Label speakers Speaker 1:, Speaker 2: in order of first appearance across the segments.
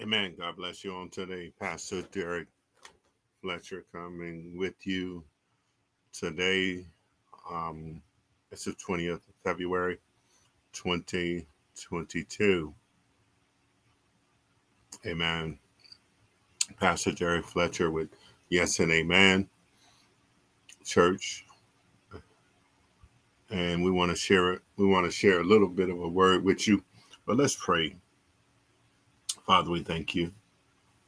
Speaker 1: Amen. God bless you on today. Pastor Derrick Fletcher coming with you today. Um, it's the 20th of February, 2022. Amen. Pastor Derrick Fletcher with Yes and Amen Church. And we want to share it. We want to share a little bit of a word with you. But let's pray. Father, we thank you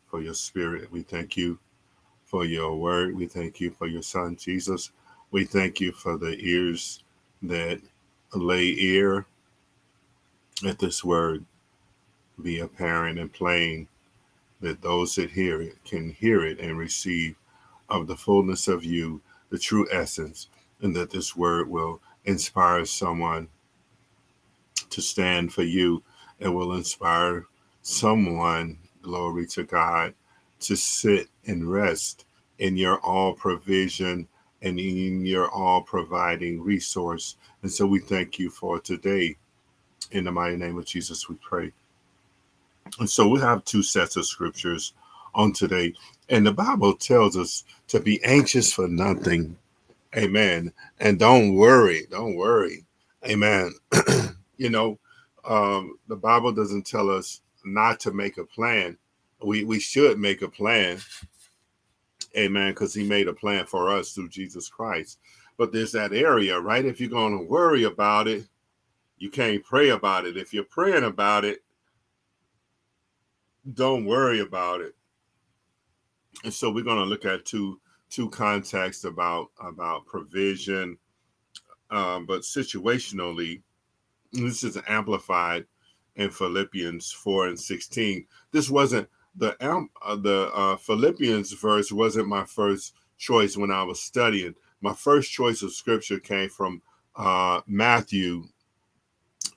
Speaker 1: for your spirit. We thank you for your word. We thank you for your son, Jesus. We thank you for the ears that lay ear at this word be apparent and plain, that those that hear it can hear it and receive of the fullness of you, the true essence, and that this word will inspire someone to stand for you and will inspire someone, glory to God, to sit and rest in your all provision and in your all providing resource. And so we thank you for today. In the mighty name of Jesus, we pray. And so we have two sets of scriptures on today. And the Bible tells us to be anxious for nothing. Amen. And don't worry. Don't worry. Amen. you know, um, the Bible doesn't tell us not to make a plan. We we should make a plan. Amen. Because he made a plan for us through Jesus Christ. But there's that area, right? If you're going to worry about it, you can't pray about it. If you're praying about it, don't worry about it. And so we're going to look at two two contexts about about provision, um, but situationally, this is amplified in Philippians 4 and 16. This wasn't the uh, the uh, Philippians verse wasn't my first choice when I was studying. My first choice of scripture came from uh, Matthew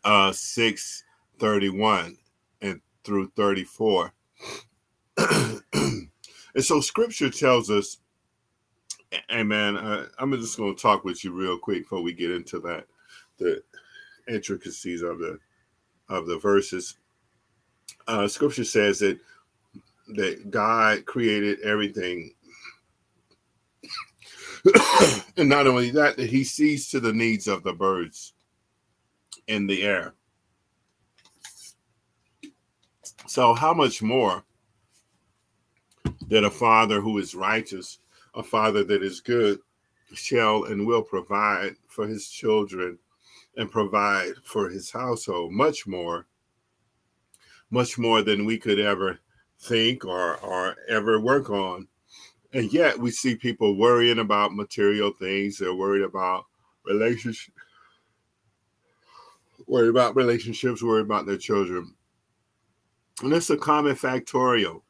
Speaker 1: uh, 6 31 and through 34. and so scripture tells us, Amen. Uh, I'm just going to talk with you real quick before we get into that, the intricacies of the of the verses, uh, Scripture says that that God created everything, and not only that, that He sees to the needs of the birds in the air. So, how much more that a father who is righteous, a father that is good, shall and will provide for his children and provide for his household much more much more than we could ever think or or ever work on. And yet we see people worrying about material things. They're worried about relationships worried about relationships worried about their children. And it's a common factorial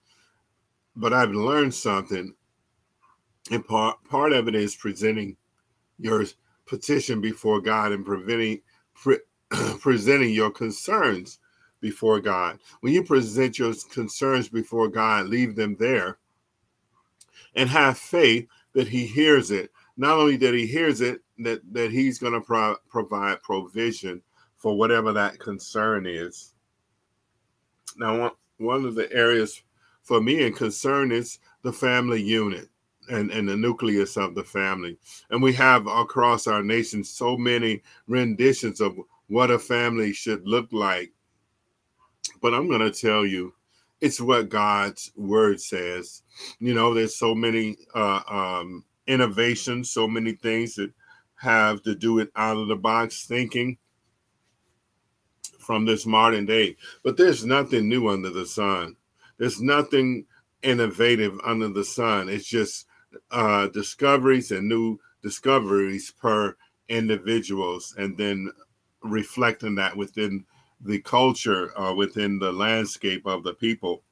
Speaker 1: but i've learned something. And part part of it is presenting your petition before God and preventing pre- presenting your concerns before God. When you present your concerns before God, leave them there and have faith that he hears it. Not only that he hears it, that, that he's going to pro- provide provision for whatever that concern is. Now, one, one of the areas for me in concern is the family unit and, and the nucleus of the family. And we have across our nation so many renditions of what a family should look like. But I'm going to tell you, it's what God's word says. You know, there's so many uh, um, innovations, so many things that have to do with out of the box thinking from this modern day. But there's nothing new under the sun. There's nothing innovative under the sun. It's just uh, discoveries and new discoveries per individuals, and then reflecting that within the culture, uh, within the landscape of the people.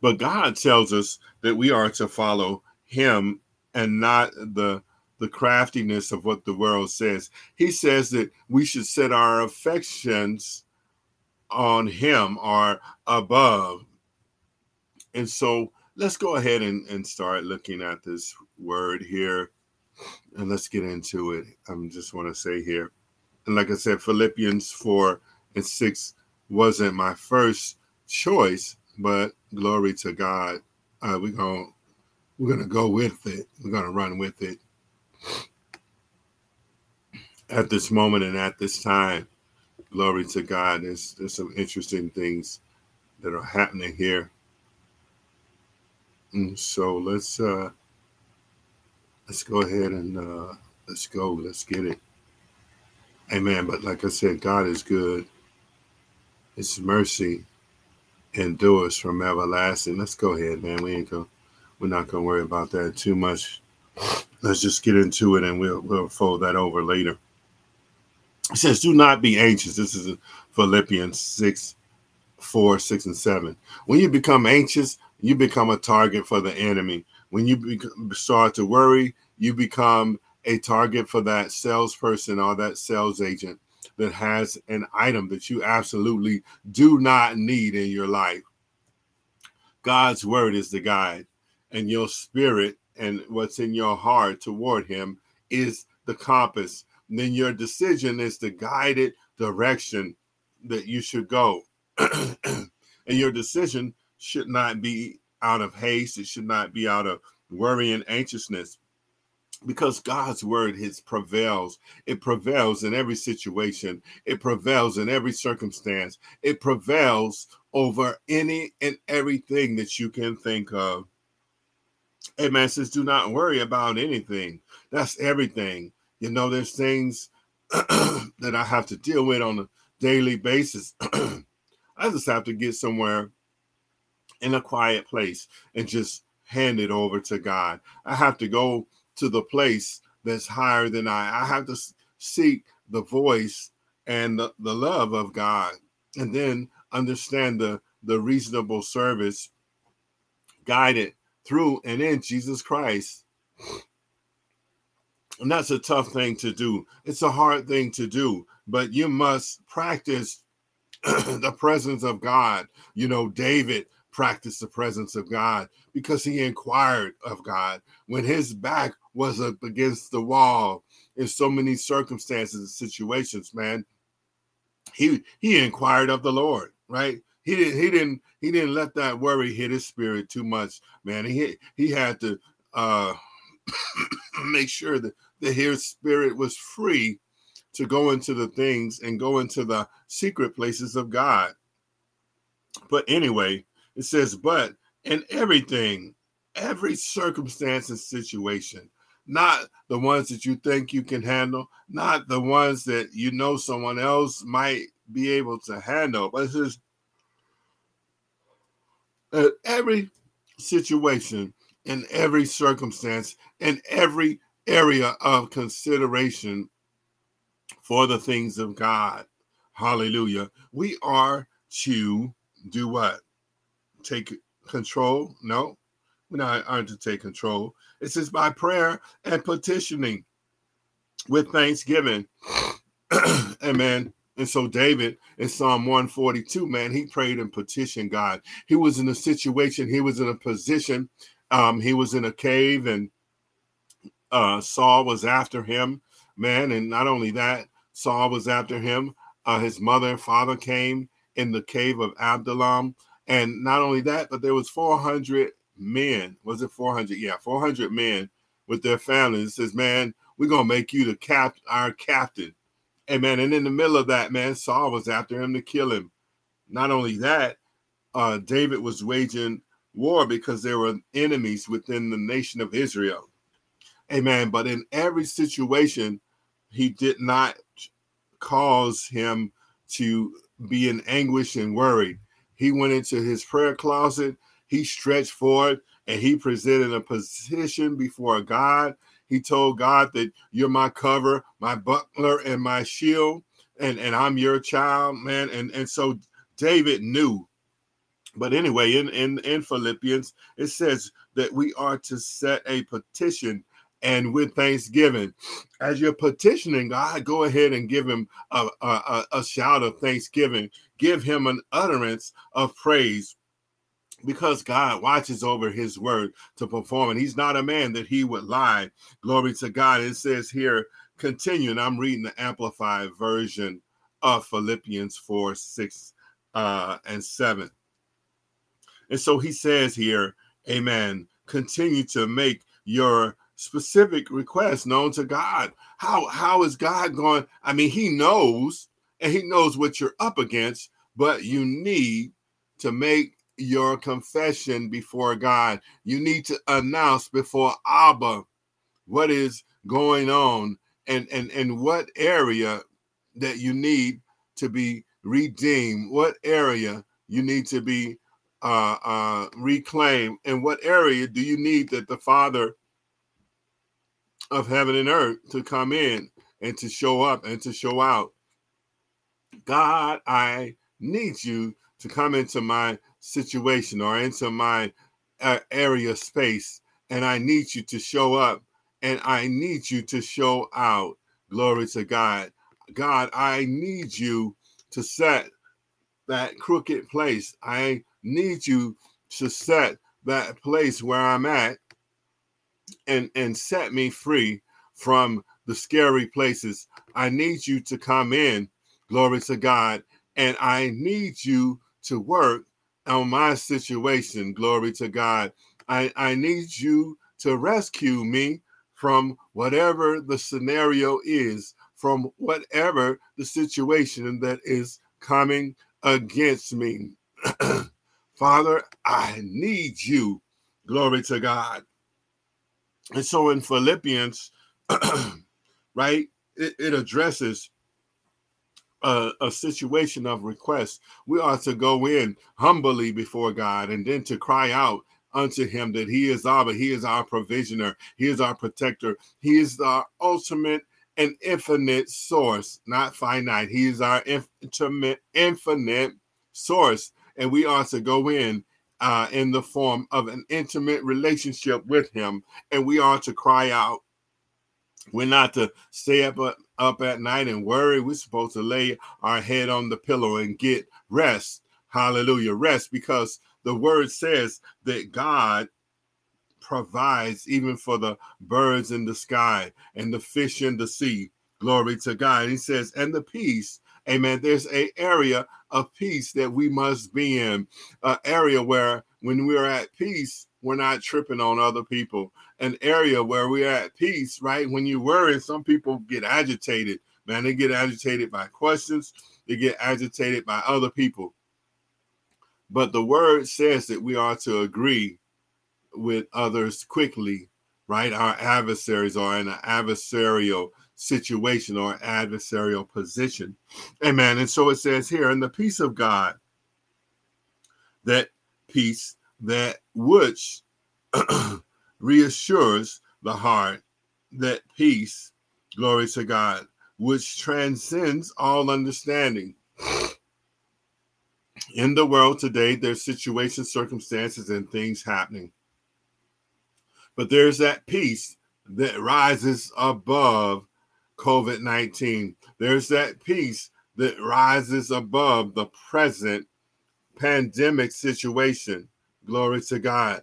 Speaker 1: But God tells us that we are to follow Him and not the the craftiness of what the world says. He says that we should set our affections on Him or above. And so let's go ahead and, and start looking at this word here and let's get into it. I just want to say here, and like I said, Philippians 4 and 6 wasn't my first choice, but glory to God. Uh, we're gonna we're gonna go with it. We're gonna run with it at this moment and at this time. Glory to God. There's there's some interesting things that are happening here. And so let's uh let's go ahead and uh let's go. Let's get it. Amen. But like I said, God is good. His mercy endures from everlasting. Let's go ahead, man. We ain't going we're not gonna worry about that too much. Let's just get into it and we'll we'll fold that over later. It says, Do not be anxious. This is Philippians 6, 4, 6, and 7. When you become anxious, you become a target for the enemy. When you start to worry, you become a target for that salesperson or that sales agent that has an item that you absolutely do not need in your life. God's word is the guide, and your spirit and what's in your heart toward Him is the compass. And then your decision is the guided direction that you should go. And your decision should not be out of haste, it should not be out of worry and anxiousness because God's word his prevails. It prevails in every situation. It prevails in every circumstance. It prevails over any and everything that you can think of. Amen. Says, do not worry about anything. That's everything. You know, there's things that I have to deal with on a daily basis. I just have to get somewhere in a quiet place and just hand it over to God. I have to go to the place that's higher than I. I have to seek the voice and the, the love of God and then understand the, the reasonable service guided through and in Jesus Christ. And that's a tough thing to do. It's a hard thing to do, but you must practice the presence of God. You know, David practiced the presence of God because he inquired of God when his back was up against the wall in so many circumstances and situations, man. He he inquired of the Lord, right? He didn't he didn't he didn't let that worry hit his spirit too much, man. He he had to uh make sure that, that his spirit was free to go into the things and go into the secret places of God. But anyway, it says, but in everything, every circumstance and situation, not the ones that you think you can handle, not the ones that you know someone else might be able to handle, but just uh, every situation, in every circumstance, in every area of consideration for the things of God. Hallelujah. We are to do what? take control. No, we not aren't to take control. It says by prayer and petitioning with thanksgiving. Amen. And so David in Psalm 142, man, he prayed and petitioned God. He was in a situation, he was in a position, um, he was in a cave, and uh Saul was after him, man. And not only that, Saul was after him. Uh, his mother and father came in the cave of Adullam. And not only that, but there was 400 men. Was it 400? Yeah, 400 men with their families. It says, man, we're gonna make you the cap, our captain. Amen. And in the middle of that, man, Saul was after him to kill him. Not only that, uh, David was waging war because there were enemies within the nation of Israel. Amen. But in every situation, he did not cause him to be in anguish and worried. He went into his prayer closet, he stretched forward, and he presented a position before God. He told God that you're my cover, my buckler, and my shield, and, and I'm your child, man. And, and so David knew. But anyway, in, in, in Philippians, it says that we are to set a petition and with thanksgiving. As you're petitioning God, go ahead and give him a, a, a, shout of thanksgiving. Give him an utterance of praise because God watches over his word to perform and He's not a man that he would lie. Glory to God. It says here, continue, and I'm reading the amplified version of Philippians 4 6 uh, and 7. And so he says here, Amen. Continue to make your specific requests known to God. How how is God going? I mean, He knows, and He knows what you're up against, but you need to make your confession before God. You need to announce before Abba what is going on and and and what area that you need to be redeemed, what area you need to be uh, uh, reclaimed, and what area do you need that the Father of heaven and earth to come in and to show up and to show out. God, I need you to come into my situation or into my uh, area space, and I need you to show up and I need you to show out. Glory to God. God, I need you to set that crooked place. I need you to set that place where I'm at and and set me free from the scary places. I need you to come in, glory to God, and I need you to work on my situation, glory to God. I, I need you to rescue me from whatever the scenario is, from whatever the situation that is coming against me. Father, I need you. Glory to God. And so in Philippians, right, it, it addresses a, a, situation of request. We are to go in humbly before God and then to cry out unto him that he is our, he is our provisioner, he is our protector, he is our ultimate and infinite source, not finite. He is our infinite, infinite source. And we are to go in uh, in the form of an intimate relationship with Him, and we are to cry out. We're not to stay up uh, up at night and worry. We're supposed to lay our head on the pillow and get rest. Hallelujah, rest because the Word says that God provides even for the birds in the sky and the fish in the sea. Glory to God. He says, and the peace Amen. There's a area of peace that we must be in, an area where when we're at peace, we're not tripping on other people. An area where we're at peace, right? When you worry, some people get agitated. Man, they get agitated by questions, they get agitated by other people. But the word says that we are to agree with others quickly, right? Our adversaries are in an adversarial situation or adversarial position. Amen. And so it says here, in the peace of God, that peace that which reassures the heart, that peace, glory to God, which transcends all understanding. In the world today, there's situations, circumstances, and things happening. But there's that peace that rises above COVID 19. There's that peace that rises above the present pandemic situation. Glory to God.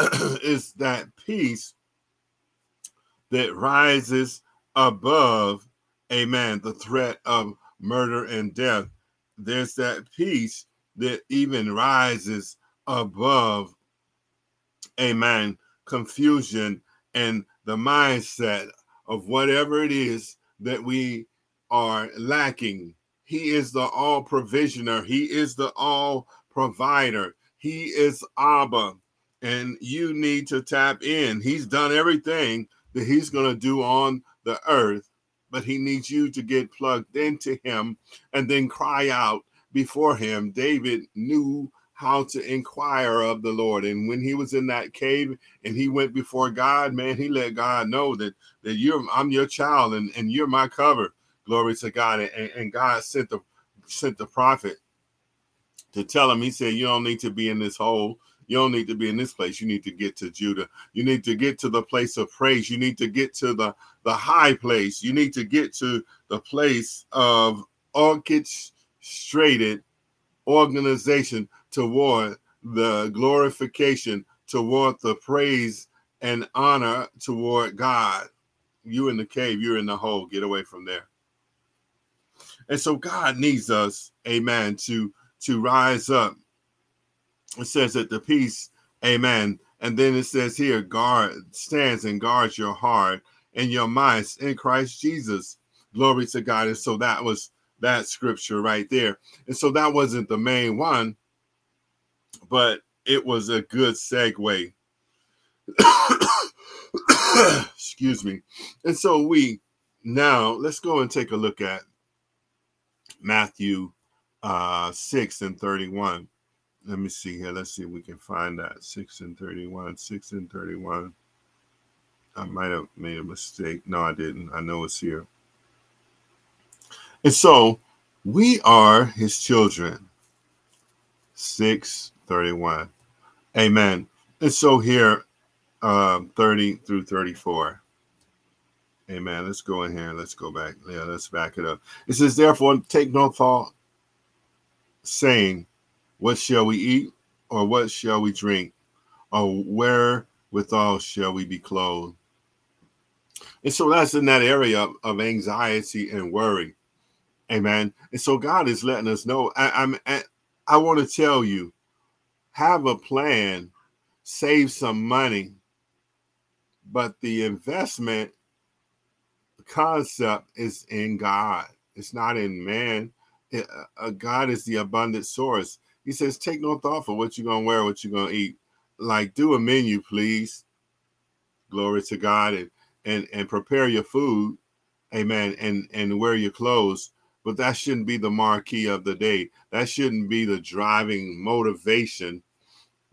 Speaker 1: is that peace that rises above, amen, the threat of murder and death. There's that peace that even rises above, amen, confusion and the mindset of whatever it is that we are lacking. He is the all provisioner, He is the all provider, He is Abba, and you need to tap in. He's done everything that He's going to do on the earth, but He needs you to get plugged into Him and then cry out before Him. David knew how to inquire of the Lord. And when he was in that cave and he went before God, man, he let God know that that you're I'm your child and, and you're my cover. Glory to God. And, and God sent the sent the prophet to tell him, he said, You don't need to be in this hole. You don't need to be in this place. You need to get to Judah. You need to get to the place of praise. You need to get to the, the high place. You need to get to the place of orchestrated organization toward the glorification, toward the praise and honor toward God. You in the cave, you're in the hole. Get away from there. And so God needs us, amen, to to rise up it says that the peace, amen. And then it says here, guard stands and guards your heart and your minds in Christ Jesus. Glory to God. And so that was that scripture right there. And so that wasn't the main one, but it was a good segue. Excuse me. And so we now let's go and take a look at Matthew uh 6 and 31. Let me see here. Let's see if we can find that 6 and 31. 6 and 31. I might have made a mistake. No, I didn't. I know it's here. And so we are his children. 631. Amen. And so here, uh, 30 through 34. Amen. Let's go in here. Let's go back. Yeah, let's back it up. It says, Therefore, take no thought, saying, What shall we eat? Or what shall we drink? Or wherewithal shall we be clothed? And so that's in that area of, anxiety and worry. Amen. And so God is letting us know. I, I'm I, I want to tell you, have a plan, save some money, but the investment concept is in God. It's not in man. It, uh, God is the abundant source. He says, take no thought for what you're gonna wear, what you're gonna eat. Like, do a menu, please. Glory to God, and and and prepare your food, amen, and and wear your clothes but that shouldn't be the marquee of the day. That shouldn't be the driving motivation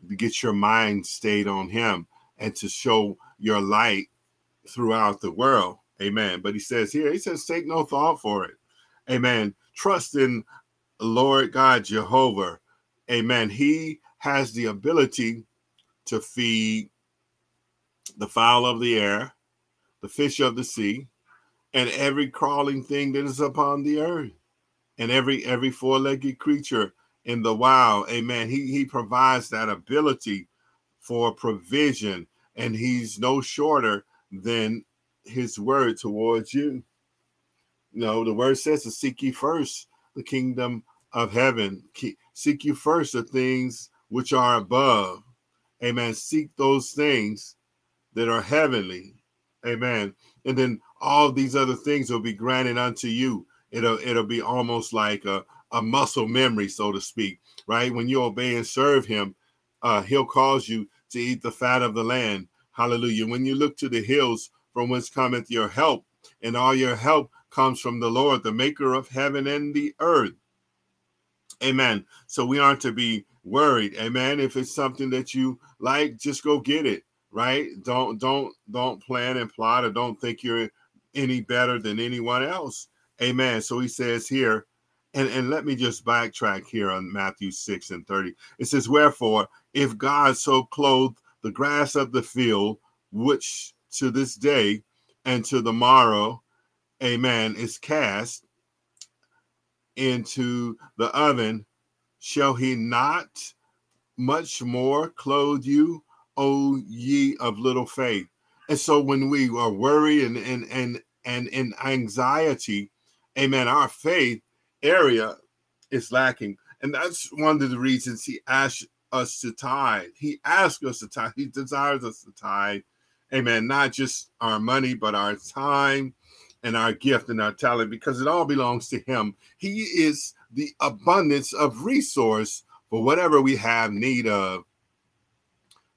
Speaker 1: to get your mind stayed on Him and to show your light throughout the world. Amen. But He says here, He says, take no thought for it. Amen. Trust in Lord God Jehovah. Amen. He has the ability to feed the fowl of the air, the fish of the sea, and every crawling thing that is upon the earth and every every four-legged creature in the wild amen. He he provides that ability for provision and he's no shorter than his word towards you. You know the word says to seek ye first the kingdom of heaven. Seek you first the things which are above. Amen. Seek those things that are heavenly. Amen. And then all these other things will be granted unto you. It'll it'll be almost like a, a muscle memory, so to speak, right? When you obey and serve him, uh, he'll cause you to eat the fat of the land. Hallelujah. When you look to the hills from whence cometh your help, and all your help comes from the Lord, the maker of heaven and the earth. Amen. So we aren't to be worried. Amen. If it's something that you like, just go get it. Right? Don't don't don't plan and plot or don't think you're any better than anyone else. Amen. So he says here, and, and let me just backtrack here on Matthew 6 and 30. It says, Wherefore, if God so clothed the grass of the field, which to this day and to the morrow, amen, is cast into the oven, shall he not much more clothe you, O ye of little faith? And so when we are worried and and and and in anxiety, amen, our faith area is lacking. And that's one of the reasons he asked us to tithe. He asked us to tithe. He desires us to tithe. Amen. Not just our money, but our time and our gift and our talent, because it all belongs to him. He is the abundance of resource for whatever we have need of.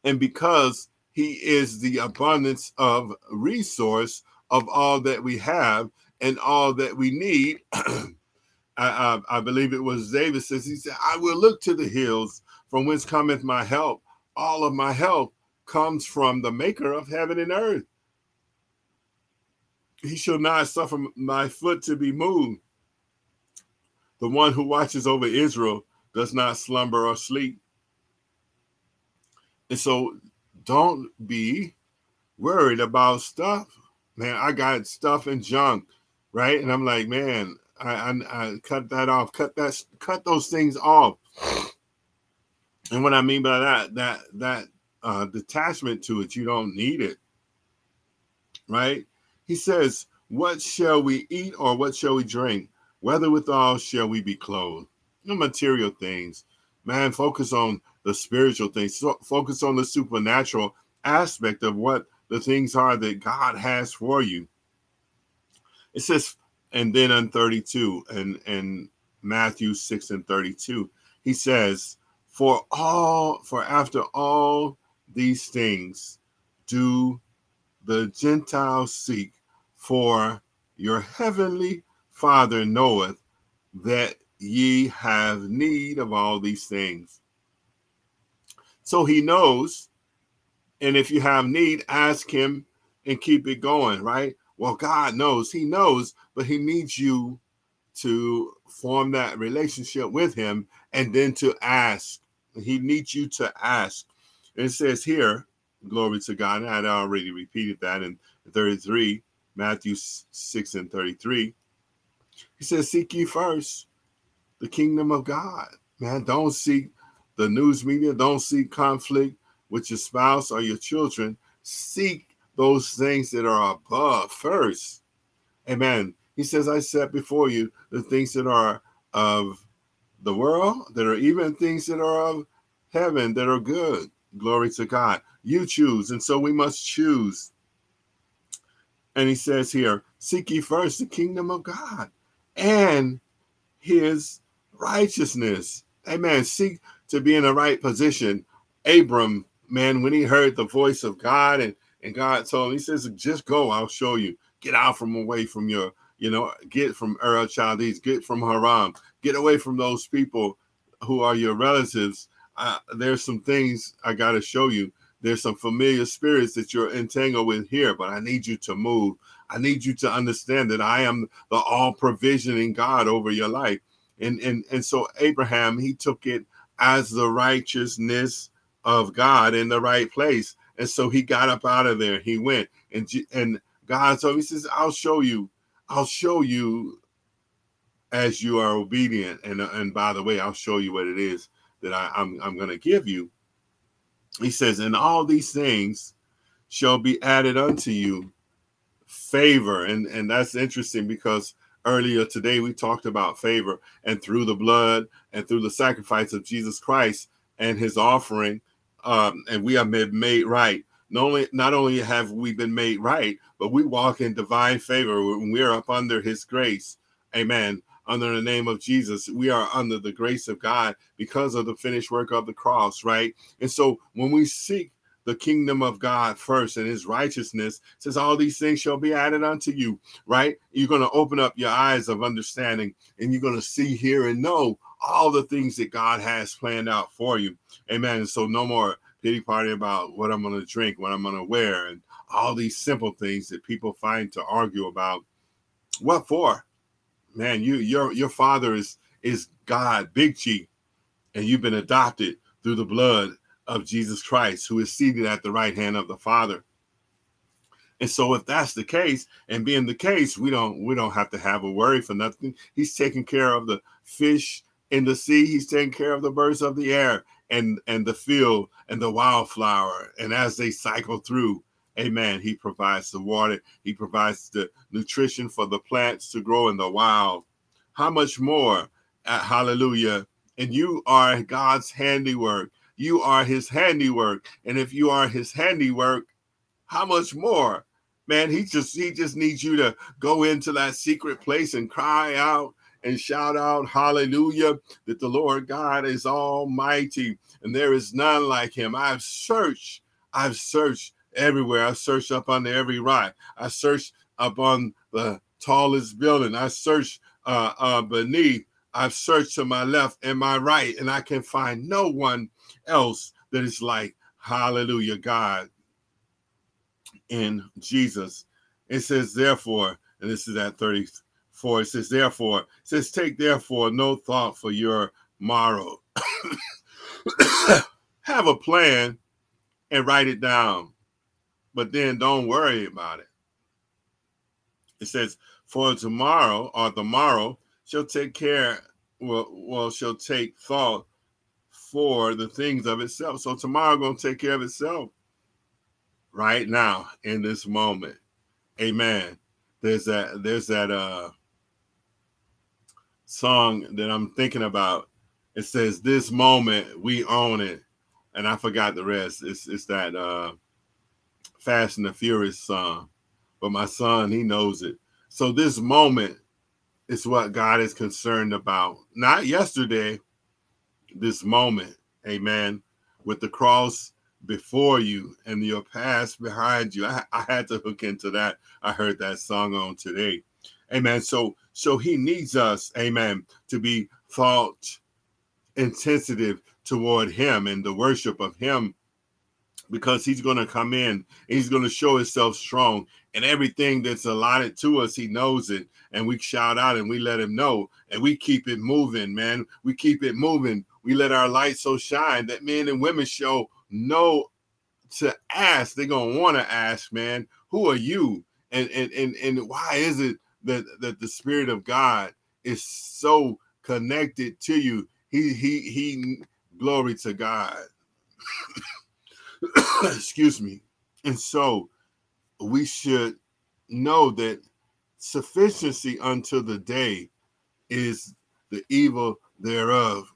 Speaker 1: And because he is the abundance of resource, of all that we have and all that we need. I, I, I, believe it was David says, He said, I will look to the hills from whence cometh my help. All of my help comes from the maker of heaven and earth. He shall not suffer my foot to be moved. The one who watches over Israel does not slumber or sleep. And so don't be worried about stuff man, I got stuff and junk, right? And I'm like, man, I, I, I cut that off, cut that, cut those things off. And what I mean by that, that that uh, detachment to it, you don't need it, right? He says, "What shall we eat, or what shall we drink? Whether withal shall we be clothed?" No material things, man. Focus on the spiritual things. So focus on the supernatural aspect of what the things are that God has for you. It says, and then on 32 and and Matthew 6 and 32, he says, For all, for after all these things do the Gentiles seek, for your heavenly Father knoweth that ye have need of all these things. So he knows. And if you have need, ask him and keep it going, right? Well, God knows, He knows, but He needs you to form that relationship with Him and then to ask. He needs you to ask. And it says here, glory to God. I had already repeated that in 33, Matthew 6 and 33. He says, Seek ye first the kingdom of God. Man, don't seek the news media, don't seek conflict with your spouse or your children. Seek those things that are above first. Amen. He says, I set before you the things that are of the world, that are even things that are of heaven, that are good. Glory to God. You choose. And so we must choose. And he says here, Seek ye first the kingdom of God and his righteousness. Amen. Seek to be in the right position. Abram, man, when he heard the voice of God and and God told him, He says, just go, I'll show you. Get out from away from your, you know, get from Ur Chaldees, get from Haran, get away from those people who are your relatives. Uh, there's some things I got to show you. There's some familiar spirits that you're entangled with here, but I need you to move. I need you to understand that I am the all provisioning God over your life. And and and so Abraham, he took it as the righteousness of God in the right place. And so he got up out of there. He went and and God so He says, I'll show you, I'll show you as you are obedient. And and by the way, I'll show you what it is that I, I'm I'm gonna give you. He says, and all these things shall be added unto you favor. And and that's interesting because earlier today we talked about favor and through the blood and through the sacrifice of Jesus Christ and his offering um, and we have made, made right. Not only, not only have we been made right, but we walk in divine favor when we are up under his grace. Amen. Under the name of Jesus, we are under the grace of God because of the finished work of the cross, right? And so when we seek the kingdom of God first and his righteousness says all these things shall be added unto you, right? You're going to open up your eyes of understanding and you're going to see, hear, and know all the things that God has planned out for you. Amen. And so no more pity party about what I'm going to drink, what I'm going to wear, and all these simple things that people find to argue about. What for? Man, you your your father is is God, Big G, and you've been adopted through the blood of Jesus Christ, who is seated at the right hand of the Father. And so if that's the case, and being the case, we don't we don't have to have a worry for nothing. He's taking care of the fish in the sea, he's taking care of the birds of the air and and the field and the wildflower. And as they cycle through, amen, he provides the water, he provides the nutrition for the plants to grow in the wild. How much more? Uh, hallelujah. And you are God's handiwork. You are his handiwork. And if you are his handiwork, how much more? Man, he just he just needs you to go into that secret place and cry out and shout out hallelujah that the Lord God is almighty and there is none like him. I've searched, I've searched everywhere. I searched up under every rock. I searched up on the tallest building. I searched uh, uh, beneath. I've searched to my left and my right, and I can find no one else that is like hallelujah God in Jesus. It says, therefore, and this is at 34, it says, therefore, it says, take therefore no thought for your morrow. Have a plan and write it down, but then don't worry about it. It says, for tomorrow or tomorrow shall take care, well, well, shall take thought for the things of itself. So tomorrow gonna take care of itself right now in this moment. Amen. There's that there's that uh song that I'm thinking about. It says this moment we own it. and I forgot the rest. It's it's that uh Fast and the Furious song. But my son, he knows it. So this moment is what God is concerned about. Not yesterday, this moment. Amen. With the cross before you and your past behind you. I, I had to hook into that. I heard that song on today. Amen. So so he needs us, amen, to be thought insensitive toward him and the worship of him because he's going to come in and he's going to show himself strong and everything that's allotted to us he knows it and we shout out and we let him know and we keep it moving man. We keep it moving. We let our light so shine that men and women show no to ask. They're to want to ask man who are you? And, and and and why is it that that the spirit of god is so connected to you? He he he glory to god. Excuse me. And so we should know that sufficiency unto the day is the evil thereof.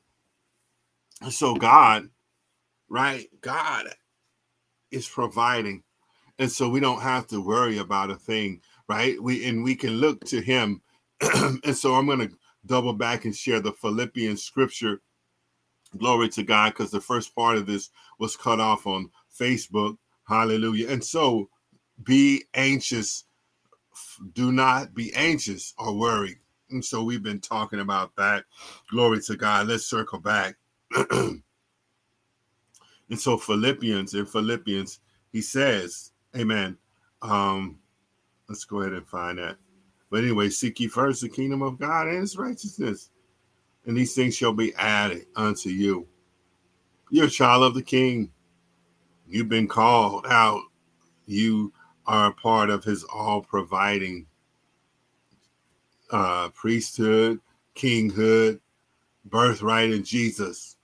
Speaker 1: And so god right god is providing. And so we don't have to worry about a thing right? We and we can look to him. And so i'm going to double back and share the philippians scripture. Glory to god because the first part of this was cut off on facebook. Hallelujah. And so be anxious. Do not be anxious or worried. And so we've been talking about that. Glory to god. Let's circle back. And so philippians in philippians he says amen. Um let's go ahead and find that. But anyway seek ye first the kingdom of god and his righteousness and these things shall be added unto you. You're a child of the king. You've been called out. You are a part of his all providing uh, priesthood, kinghood, birthright in Jesus.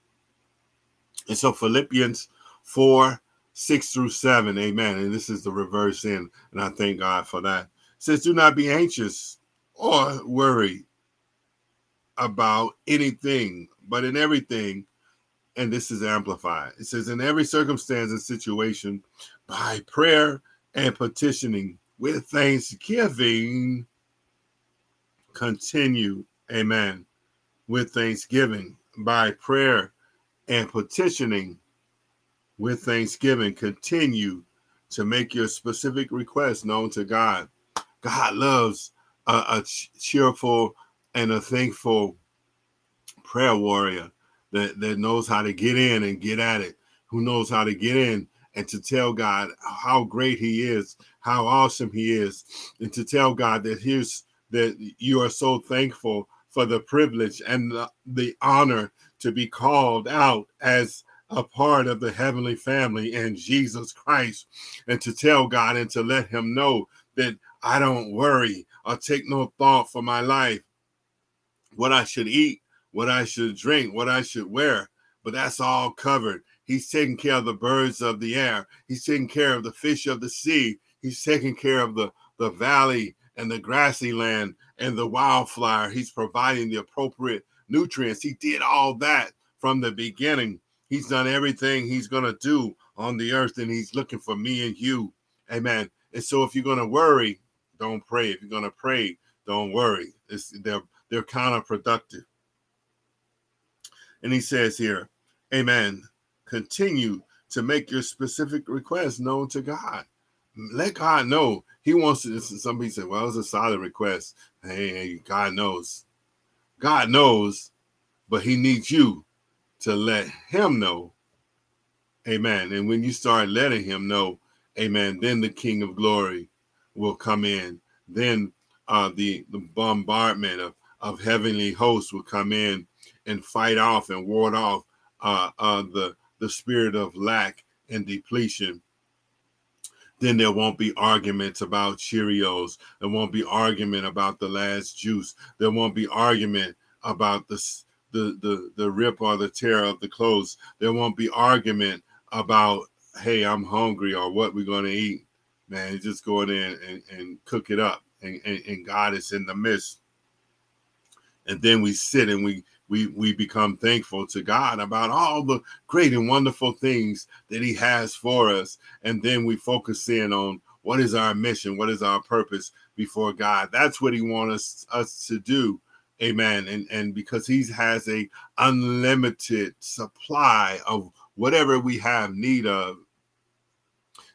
Speaker 1: And so Philippians 4 6 through 7, amen. And this is the reverse end. And I thank God for that. It says, Do not be anxious or worried about anything, but in everything, and this is amplified. It says, In every circumstance and situation, by prayer and petitioning with thanksgiving, continue, amen, with thanksgiving by prayer and petitioning with thanksgiving, continue to make your specific request known to God. God loves a, a cheerful and a thankful prayer warrior that, that knows how to get in and get at it, who knows how to get in and to tell God how great He is, how awesome He is, and to tell God that He's that you are so thankful for the privilege and the, the honor to be called out as a part of the heavenly family in Jesus Christ, and to tell God and to let Him know that I don't worry or take no thought for my life, what I should eat, what I should drink, what I should wear, but that's all covered. He's taking care of the birds of the air. He's taking care of the fish of the sea. He's taking care of the, the valley and the grassy land and the wildflower. He's providing the appropriate nutrients. He did all that from the beginning. He's done everything he's going to do on the earth, and he's looking for me and you. Amen. And so if you're going to worry, don't pray. If you're going to pray, don't worry. It's, they're, they're counterproductive. And he says here, Amen. Continue to make your specific requests known to God. Let God know. He wants to. Somebody said, Well, it's a solid request. Hey, God knows. God knows, but He needs you to let Him know. Amen. And when you start letting Him know, Amen, then the King of Glory will come in. Then uh, the, the bombardment of, of heavenly hosts will come in and fight off and ward off uh, uh, the the spirit of lack and depletion. Then there won't be arguments about Cheerios. There won't be argument about the last juice. There won't be argument about the the the, the rip or the tear of the clothes. There won't be argument about hey I'm hungry or what we're gonna eat. Man, just go in and, and cook it up, and, and, and God is in the midst. And then we sit and we we we become thankful to God about all the great and wonderful things that He has for us, and then we focus in on what is our mission, what is our purpose before God. That's what He wants us us to do, Amen. And and because He has a unlimited supply of whatever we have need of,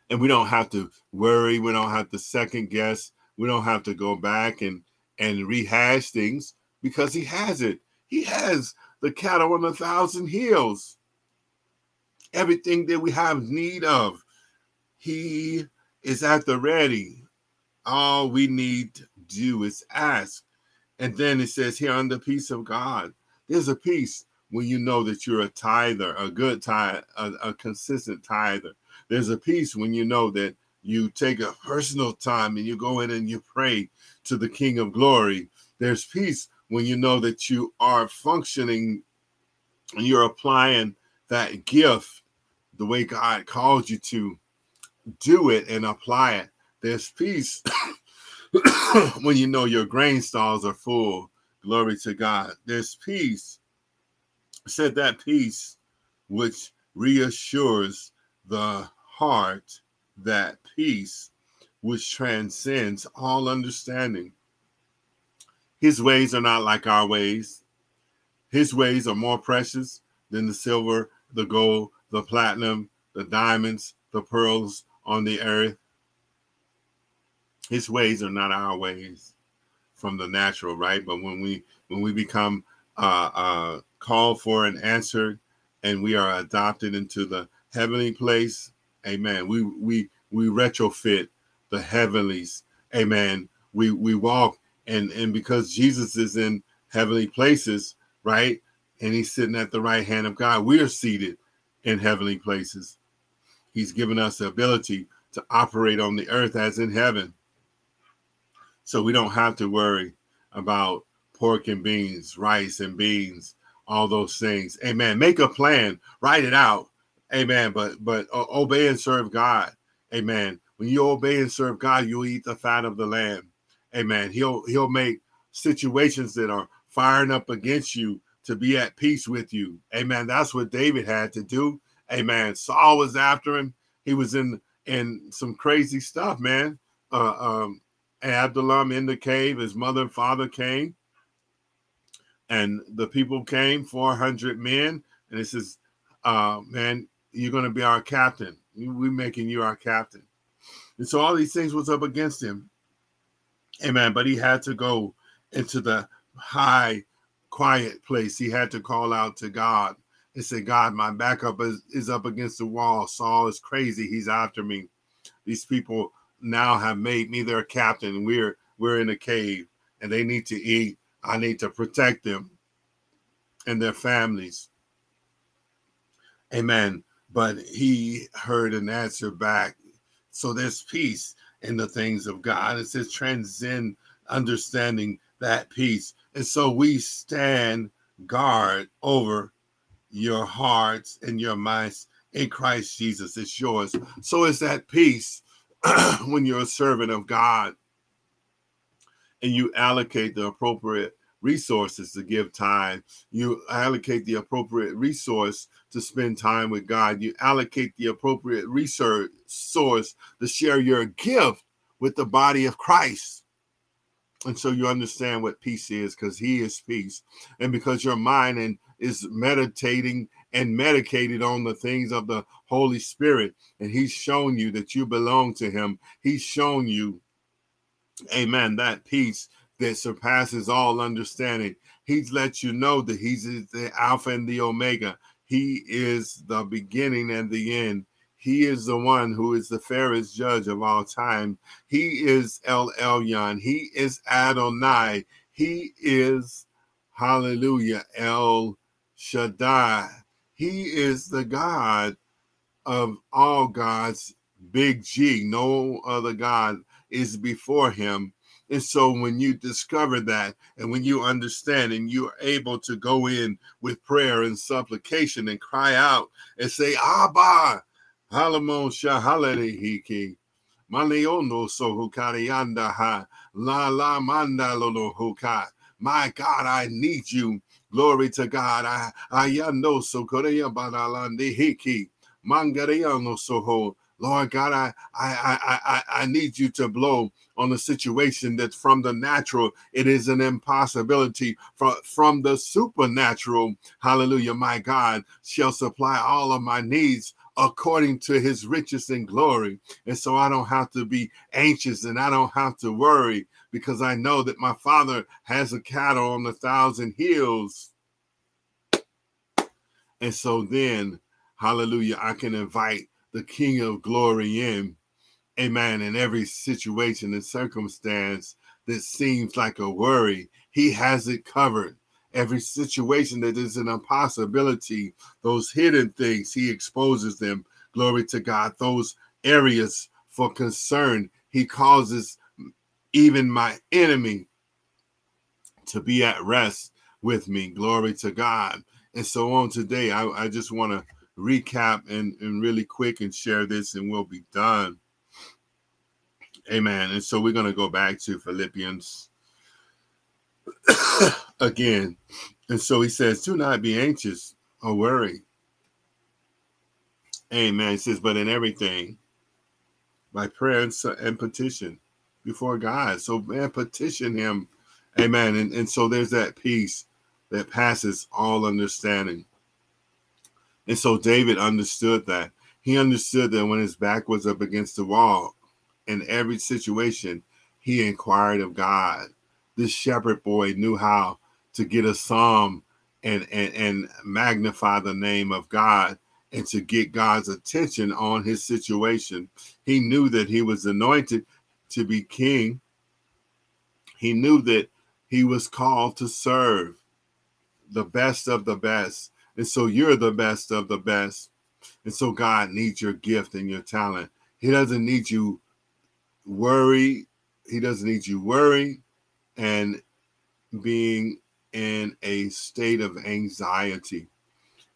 Speaker 1: and we don't have to worry, we don't have to second guess, we don't have to go back and and rehash things because He has it he has the cattle on a thousand hills. Everything that we have need of, He is at the ready. All we need to do is ask. And then it says here on the peace of God, there's a peace when you know that you're a tither, a good tither, a, a consistent tither. There's a peace when you know that you take a personal time and you go in and you pray to the King of Glory. There's peace when you know that you are functioning and you're applying that gift the way God called you to do it and apply it. There's peace when you know your grain stalls are full. Glory to God. There's peace. said that peace which reassures the heart, that peace which transcends all understanding. His ways are not like our ways. His ways are more precious than the silver, the gold, the platinum, the diamonds, the pearls on the earth. His ways are not our ways from the natural, right? But when we when we become uh, uh, called for and answered, and we are adopted into the heavenly place, Amen. We we we retrofit the heavenlies, Amen. We we walk and and because Jesus is in heavenly places, right? And he's sitting at the right hand of God. We are seated in heavenly places. He's given us the ability to operate on the earth as in heaven. So we don't have to worry about pork and beans, rice and beans, all those things. Amen. Make a plan, write it out. Amen. But but uh, obey and serve God. Amen. When you obey and serve God, you'll eat the fat of the land. Amen. He'll he'll make situations that are firing up against you to be at peace with you. Amen. That's what David had to do. Amen. Saul was after him. He was in in some crazy stuff, man. Uh, um, Absalom in the cave. His mother and father came, and the people came, four hundred men, and it says, uh, "Man, you're going to be our captain. We're making you our captain." And so all these things was up against him. Amen. But he had to go into the high, quiet place. He had to call out to God and say, God, my backup is, is up against the wall. Saul is crazy. He's after me. These people now have made me their captain. We're we're in a cave and they need to eat. I need to protect them and their families. Amen. But he heard an answer back. So there's peace in the things of God. It says transcend understanding that peace. And so we stand guard over your hearts and your minds in Christ Jesus. It's yours. So it's that peace when you're a servant of God and you allocate the appropriate resources to give time. You allocate the appropriate resource to spend time with God. You allocate the appropriate resource source to share your gift with the body of Christ. And so you understand what peace is because he is peace. And because your mind and is meditating and medicated on the things of the Holy Spirit, and he's shown you that you belong to him. He's shown you, amen, that peace that surpasses all understanding. He's let you know that he's the Alpha and the Omega. He is the beginning and the end. He is the one who is the fairest judge of all time. He is El Elyon. He is Adonai. He is, hallelujah, El Shaddai. He is the God of all gods, big G. No other God is before him. And so when you discover that and when you understand and you're able to go in with prayer and supplication and cry out and say, Abba, Halamon Shahalerihiki, Maleono Sohukarianda Ha, La La Manda Lolo Huka. My God, I need you. Glory to God. I I know so korea banalande hiki. Mangareano soho. Lord God, I, I I I need you to blow on the situation that from the natural it is an impossibility. From from the supernatural, hallelujah, my God shall supply all of my needs according to his riches and glory. And so I don't have to be anxious and I don't have to worry because I know that my father has a cattle on a thousand hills. And so then, hallelujah, I can invite the King of glory in, amen, in every situation and circumstance that seems like a worry. He has it covered every situation that is an impossibility, those hidden things, he exposes them. Glory to God. Those areas for concern, he causes even my enemy to be at rest with me. Glory to God. And so on today, I, I just want to recap and, and really quick and share this, and we'll be done. Amen. And so we're going to go back to Philippians again. And so he says, Do not be anxious or worry. Amen. He says, But in everything, by prayer and petition before God. So, man, petition him. Amen. And, and so there's that peace that passes all understanding. And so David understood that. He understood that when his back was up against the wall, in every situation, he inquired of God this shepherd boy knew how to get a psalm and, and, and magnify the name of God and to get God's attention on his situation. He knew that he was anointed to be king. He knew that he was called to serve the best of the best. And so you're the best of the best. And so God needs your gift and your talent. He doesn't need you worry. He doesn't need you worry and being in a state of anxiety.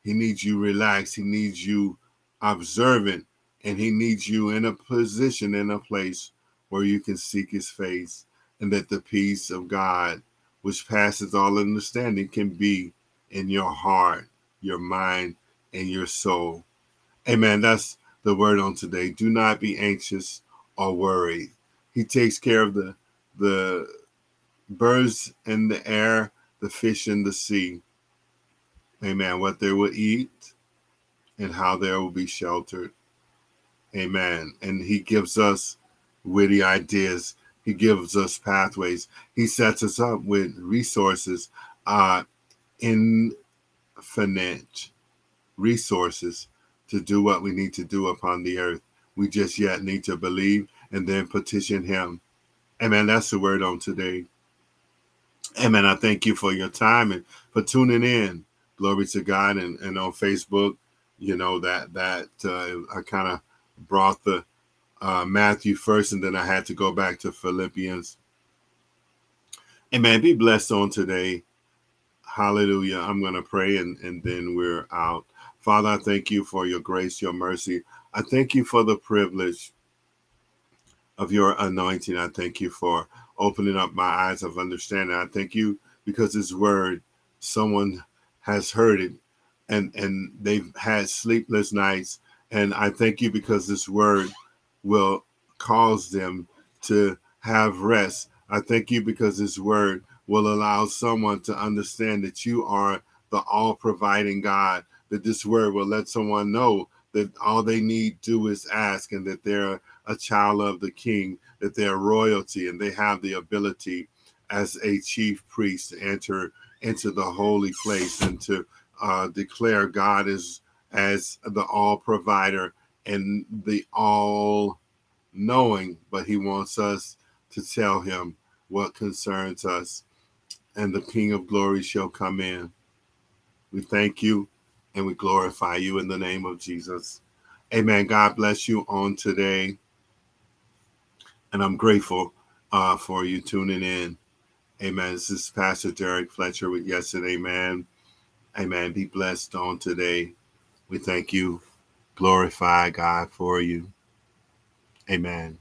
Speaker 1: He needs you relaxed. He needs you observant. And he needs you in a position, in a place where you can seek his face and that the peace of God, which passes all understanding, can be in your heart, your mind, and your soul. Amen. That's the word on today. Do not be anxious or worried. He takes care of the the birds in the air, the fish in the sea. Amen. What they will eat and how they will be sheltered. Amen. And he gives us witty ideas. He gives us pathways. He sets us up with resources, uh, infinite resources to do what we need to do upon the earth. We just yet need to believe and then petition him. Amen. That's the word on today. Amen. I thank you for your time and for tuning in. Glory to God. And, and on Facebook, you know, that that uh, I kind of brought the uh, Matthew first, and then I had to go back to Philippians. Amen. Be blessed on today. Hallelujah. I'm going to pray and, and then we're out. Father, I thank you for your grace, your mercy. I thank you for the privilege of your anointing. I thank you for opening up my eyes of understanding. I thank you because this word, someone has heard it and, and they've had sleepless nights. And I thank you because this word will cause them to have rest. I thank you because this word will allow someone to understand that you are the all providing God, that this word will let someone know that all they need do is ask and that they're a child of the king, that they're royalty and they have the ability as a chief priest to enter into the holy place and to uh, declare God as as the all provider and the all knowing, but he wants us to tell him what concerns us, and the King of glory shall come in. We thank you and we glorify you in the name of Jesus. Amen. God bless you on today and I'm grateful uh, for you tuning in. Amen. This is Pastor Derrick Fletcher with Yes and Amen. Amen. Be blessed on today. We thank you. Glorify God for you. Amen.